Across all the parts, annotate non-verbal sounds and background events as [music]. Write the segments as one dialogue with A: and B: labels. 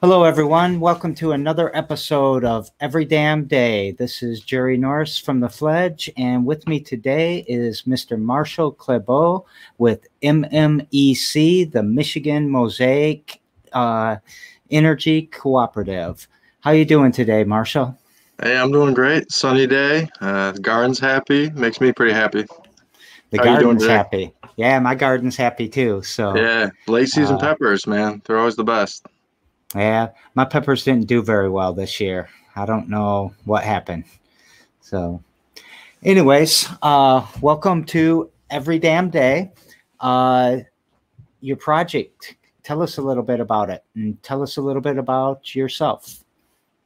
A: Hello, everyone. Welcome to another episode of Every Damn Day. This is Jerry Norris from The Fledge, and with me today is Mr. Marshall Clabeaux with MMEC, the Michigan Mosaic uh, Energy Cooperative. How are you doing today, Marshall?
B: Hey, I'm doing great. Sunny day. Uh, garden's happy. Makes me pretty happy.
A: The How garden's happy. Yeah, my garden's happy too. So
B: yeah, late season uh, peppers, man, they're always the best.
A: Yeah, my peppers didn't do very well this year. I don't know what happened. So, anyways, uh, welcome to Every Damn Day. Uh, your project. Tell us a little bit about it, and tell us a little bit about yourself.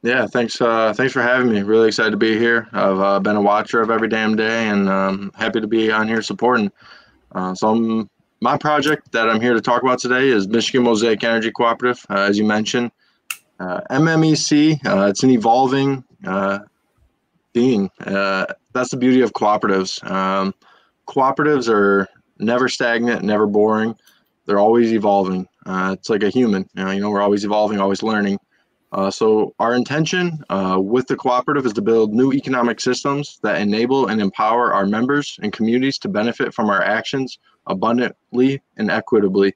B: Yeah, thanks. Uh, thanks for having me. Really excited to be here. I've uh, been a watcher of every damn day, and um, happy to be on here supporting. Uh, so I'm, my project that I'm here to talk about today is Michigan Mosaic Energy Cooperative, uh, as you mentioned. Uh, MMEC, uh, it's an evolving being. That's the beauty of cooperatives. Um, cooperatives are never stagnant, never boring. They're always evolving. it's like a human. You know, you know, we're always evolving, always learning. Uh, so our intention uh, with the cooperative is to build new economic systems that enable and empower our members and communities to benefit from our actions abundantly and equitably.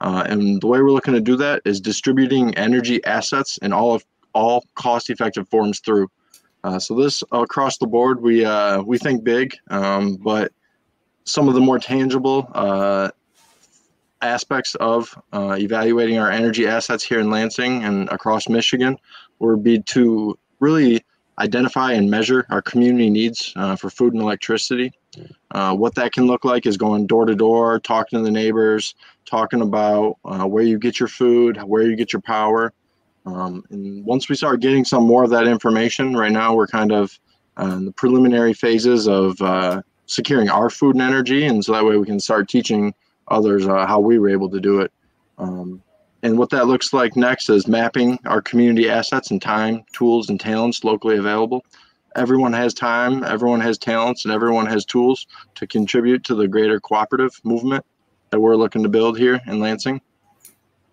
B: Uh, and the way we're looking to do that is distributing energy assets in all of all cost-effective forms through. Uh, so this across the board, we uh, we think big, um, but some of the more tangible uh, aspects of uh, evaluating our energy assets here in Lansing and across Michigan would be to really identify and measure our community needs uh, for food and electricity. Uh, what that can look like is going door to door, talking to the neighbors, talking about uh, where you get your food, where you get your power. Um, and once we start getting some more of that information, right now we're kind of uh, in the preliminary phases of uh, securing our food and energy. And so that way we can start teaching others uh, how we were able to do it. Um, and what that looks like next is mapping our community assets and time, tools, and talents locally available. Everyone has time, everyone has talents, and everyone has tools to contribute to the greater cooperative movement that we're looking to build here in Lansing.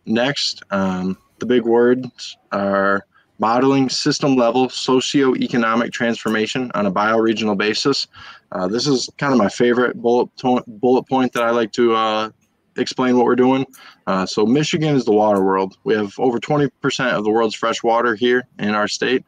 B: Next, um, the big words are modeling system level socioeconomic transformation on a bioregional basis. Uh, this is kind of my favorite bullet, to- bullet point that I like to uh, explain what we're doing. Uh, so, Michigan is the water world. We have over 20% of the world's fresh water here in our state.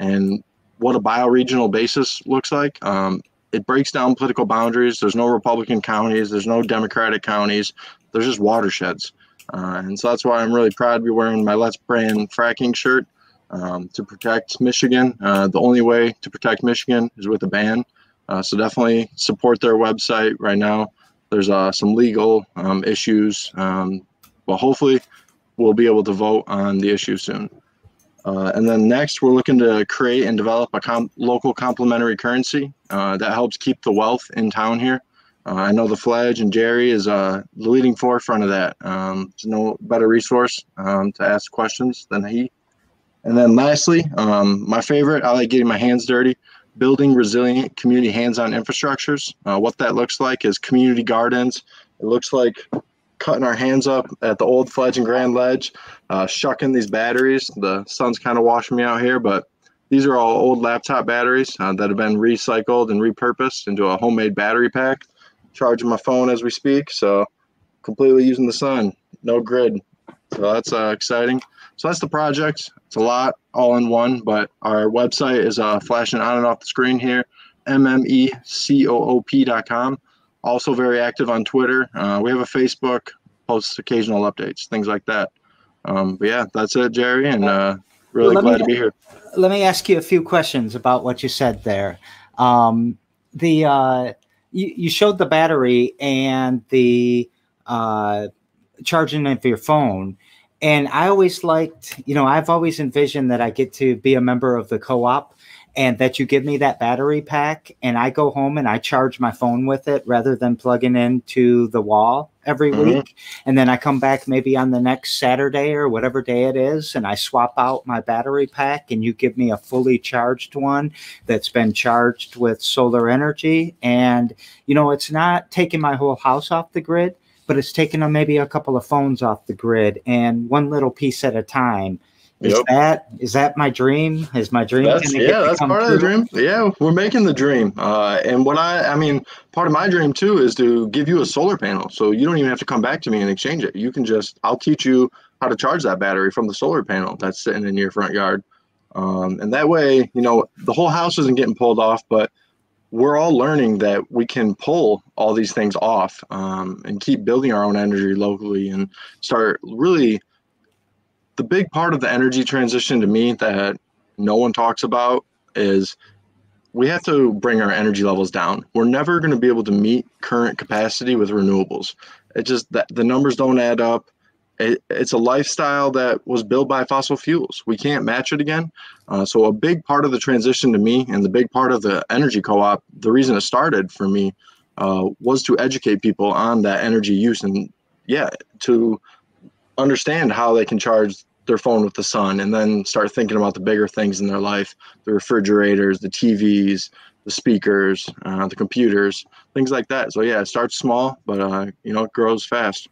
B: And what a bioregional basis looks like, um, it breaks down political boundaries. There's no Republican counties, there's no Democratic counties, there's just watersheds. Uh, and so that's why I'm really proud to be wearing my Let's Ban fracking shirt um, to protect Michigan. Uh, the only way to protect Michigan is with a ban. Uh, so definitely support their website right now. There's uh, some legal um, issues, um, but hopefully we'll be able to vote on the issue soon. Uh, and then next, we're looking to create and develop a local complementary currency uh, that helps keep the wealth in town here. Uh, I know the Fledge and Jerry is the leading forefront of that. Um, there's no better resource um, to ask questions than he. And then lastly, um, my favorite, I like getting my hands dirty, building resilient community hands-on infrastructures. Uh, what that looks like is community gardens. It looks like cutting our hands up at the old Fledge and Grand Ledge, uh, shucking these batteries. The sun's kind of washing me out here, but these are all old laptop batteries uh, that have been recycled and repurposed into a homemade battery pack. Charging my phone as we speak, so completely using the sun, no grid. So that's uh, exciting. So that's the project. It's a lot all in one, but our website is uh, flashing on and off the screen here, mmecoop.com. Also very active on Twitter. Uh, we have a Facebook, posts occasional updates, things like that. Um, but yeah, that's it, Jerry, and uh, really glad me, to be here.
A: Let me ask you a few questions about what you said there. Um, the uh, you, you showed the battery and the uh, charging of your phone and I always liked, you know, I've always envisioned that I get to be a member of the co-op and that you give me that battery pack and I go home and I charge my phone with it rather than plugging into the wall every mm-hmm. week. And then I come back maybe on the next Saturday or whatever day it is and I swap out my battery pack and you give me a fully charged one that's been charged with solar energy. And, you know, it's not taking my whole house off the grid, but it's taking them maybe a couple of phones off the grid and one little piece at a time. Is yep. that is that my dream? Is my dream?
B: That's, yeah, that's part true? of the dream. Yeah, we're making the dream. Uh, and what I, I mean, part of my dream too is to give you a solar panel, so you don't even have to come back to me and exchange it. You can just, I'll teach you how to charge that battery from the solar panel that's sitting in your front yard. Um, and that way, you know, the whole house isn't getting pulled off, but we're all learning that we can pull all these things off um, and keep building our own energy locally and start really the big part of the energy transition to me that no one talks about is we have to bring our energy levels down. We're never going to be able to meet current capacity with renewables. It just that the numbers don't add up. It, it's a lifestyle that was built by fossil fuels. We can't match it again. Uh, so a big part of the transition to me, and the big part of the energy co-op, the reason it started for me, uh, was to educate people on that energy use and yeah, to understand how they can charge their phone with the sun and then start thinking about the bigger things in their life the refrigerators the tvs the speakers uh, the computers things like that so yeah it starts small but uh, you know it grows fast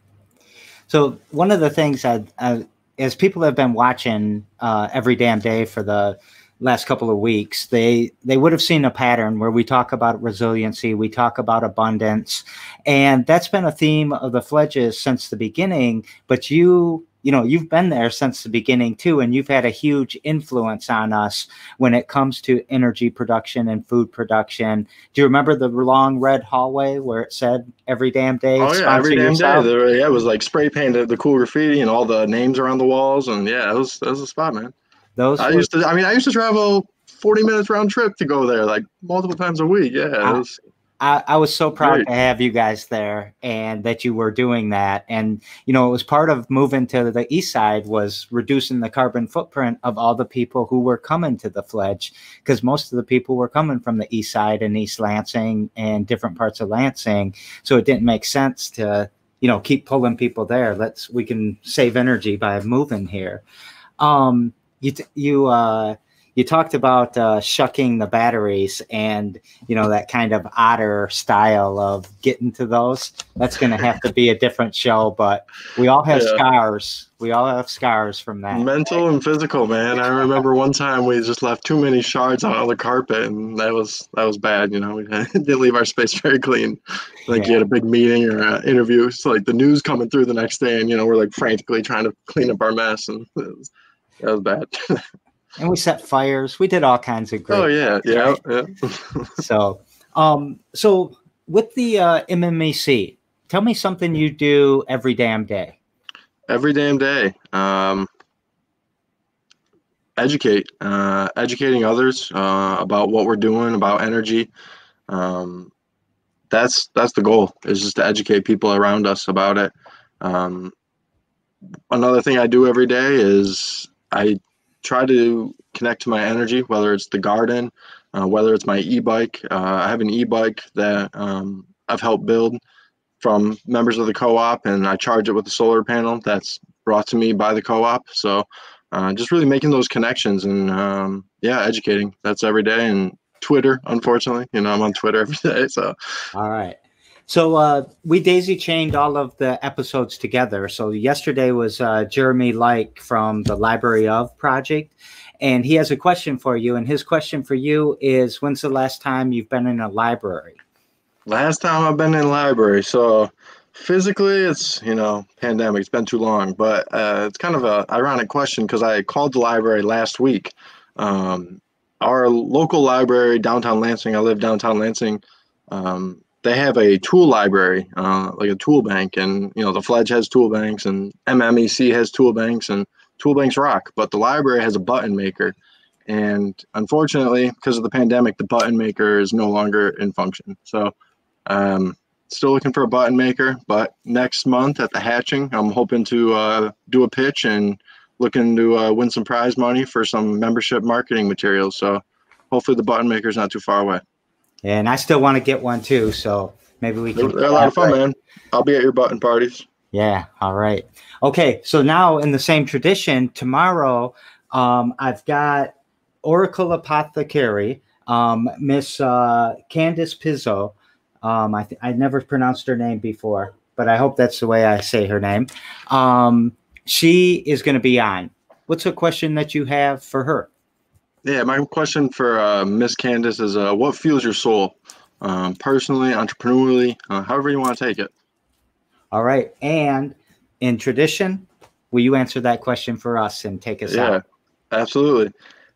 A: so one of the things I, I as people have been watching uh, every damn day for the last couple of weeks, they they would have seen a pattern where we talk about resiliency, we talk about abundance, and that's been a theme of the Fledges since the beginning. But you you know you've been there since the beginning too and you've had a huge influence on us when it comes to energy production and food production. Do you remember the long red hallway where it said every damn day
B: oh yeah every damn yourself? day there, yeah it was like spray painted the cool graffiti and all the names around the walls and yeah it was that was a spot man. Those i were, used to i mean i used to travel 40 minutes round trip to go there like multiple times a week. Yeah I, was,
A: I, I, was so proud Great. to have you guys there and that you were doing that. And, you know, it was part of moving to the east side was reducing the carbon footprint of all the people who were coming to the Fledge because most of the people were coming from the east side and East Lansing and different parts of Lansing. So it didn't make sense to, you know, keep pulling people there. Let's, we can save energy by moving here. Um, you, you, uh, you talked about uh, shucking the batteries and you know that kind of otter style of getting to those. That's going to have to be a different show but we all have yeah. scars. We all have scars from that.
B: Mental and physical man. I remember one time we just left too many shards on the carpet and that was that was bad you know. We [laughs] didn't leave our space very clean. Like yeah. you had a big meeting or an interview so like the news coming through the next day and you know we're like frantically trying to clean up our mess and it was, that was bad [laughs]
A: and we set fires. We did all kinds of great.
B: Oh yeah, yeah, yeah. [laughs]
A: so, um, so with the uh, MMEC, tell me something you do every damn day.
B: Every damn day. Um, educate, uh, educating others uh, about what we're doing about energy. Um, that's that's the goal is just to educate people around us about it. Um, another thing I do every day is I try to connect to my energy, whether it's the garden, uh, whether it's my e-bike. Uh, I have an e-bike that um, I've helped build from members of the co-op, and I charge it with a solar panel that's brought to me by the co-op. So uh, just really making those connections and um, yeah, educating. That's every day. And Twitter, unfortunately, you know, I'm on Twitter every [laughs] day. So
A: all right. So uh, we daisy chained all of the episodes together. So yesterday was uh, Jeremy Like from the Library of Project, and he has a question for you. And his question for you is, when's the last time you've been in a library?
B: Last time I've been in a library. So physically, it's you know pandemic. It's been too long, but uh, it's kind of a ironic question because I called the library last week. Um, our local library downtown Lansing. I live downtown Lansing. Um, they have a tool library, uh, like a tool bank, and you know the Fledge has tool banks, and MMEC has tool banks, and tool banks rock. But the library has a button maker, and unfortunately, because of the pandemic, the button maker is no longer in function. So, um, still looking for a button maker. But next month at the hatching, I'm hoping to uh, do a pitch and looking to uh, win some prize money for some membership marketing materials. So, hopefully, the button maker is not too far away
A: and I still want to get one too. So maybe we can.
B: They're a lot of fun, man. I'll be at your button parties.
A: Yeah. All right. Okay. So now, in the same tradition, tomorrow um, I've got Oracle Apothecary, um, Miss uh, Candice Pizzo. Um, I th- I never pronounced her name before, but I hope that's the way I say her name. Um, she is going to be on. What's a question that you have for her?
B: Yeah, my question for uh, Miss Candace is uh, what fuels your soul? Um, personally, entrepreneurially, uh, however you want to take it.
A: All right. And in tradition, will you answer that question for us and take us
B: yeah,
A: out?
B: absolutely.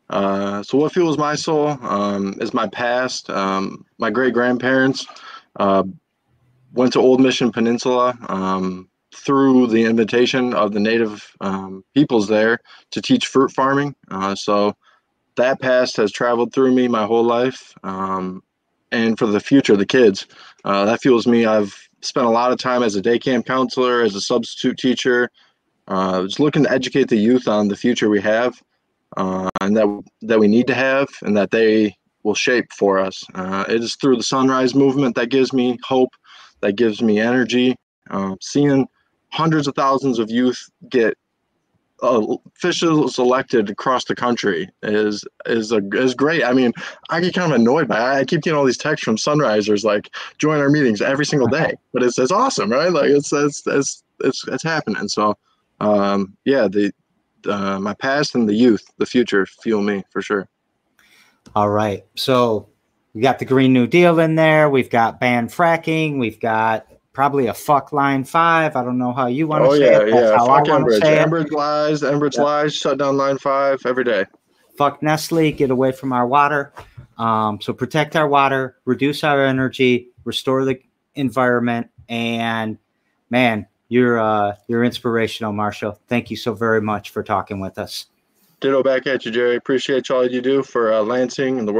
B: Uh, so, what fuels my soul um, is my past. Um, my great grandparents uh, went to Old Mission Peninsula um, through the invitation of the native um, peoples there to teach fruit farming. Uh, so, that past has traveled through me my whole life. Um, and for the future, of the kids, uh, that fuels me. I've spent a lot of time as a day camp counselor, as a substitute teacher, uh, just looking to educate the youth on the future we have uh, and that that we need to have, and that they will shape for us. Uh, it is through the Sunrise movement that gives me hope, that gives me energy. Um, seeing hundreds of thousands of youth get uh, officials elected across the country is is a is great. I mean, I get kind of annoyed by it. I keep getting all these texts from Sunrisers like join our meetings every single day, [laughs] but it's it's awesome, right? Like it's it's it's it's, it's happening. So um, yeah, the uh, my past and the youth, the future fuel me for sure.
A: All right. So we got the Green New Deal in there. We've got ban fracking. We've got probably a fuck line five. I don't know how you want to
B: oh,
A: say
B: yeah,
A: it.
B: That's yeah. Fuck Enbridge. Enbridge lies. Enbridge lies. Shut down line five every day.
A: Fuck Nestle. Get away from our water. Um, so protect our water, reduce our energy, restore the environment, and man, you're uh, you're inspirational, Marshall. Thank you so very much for talking with us.
B: Ditto back at you, Jerry. Appreciate all you do for uh, Lansing and the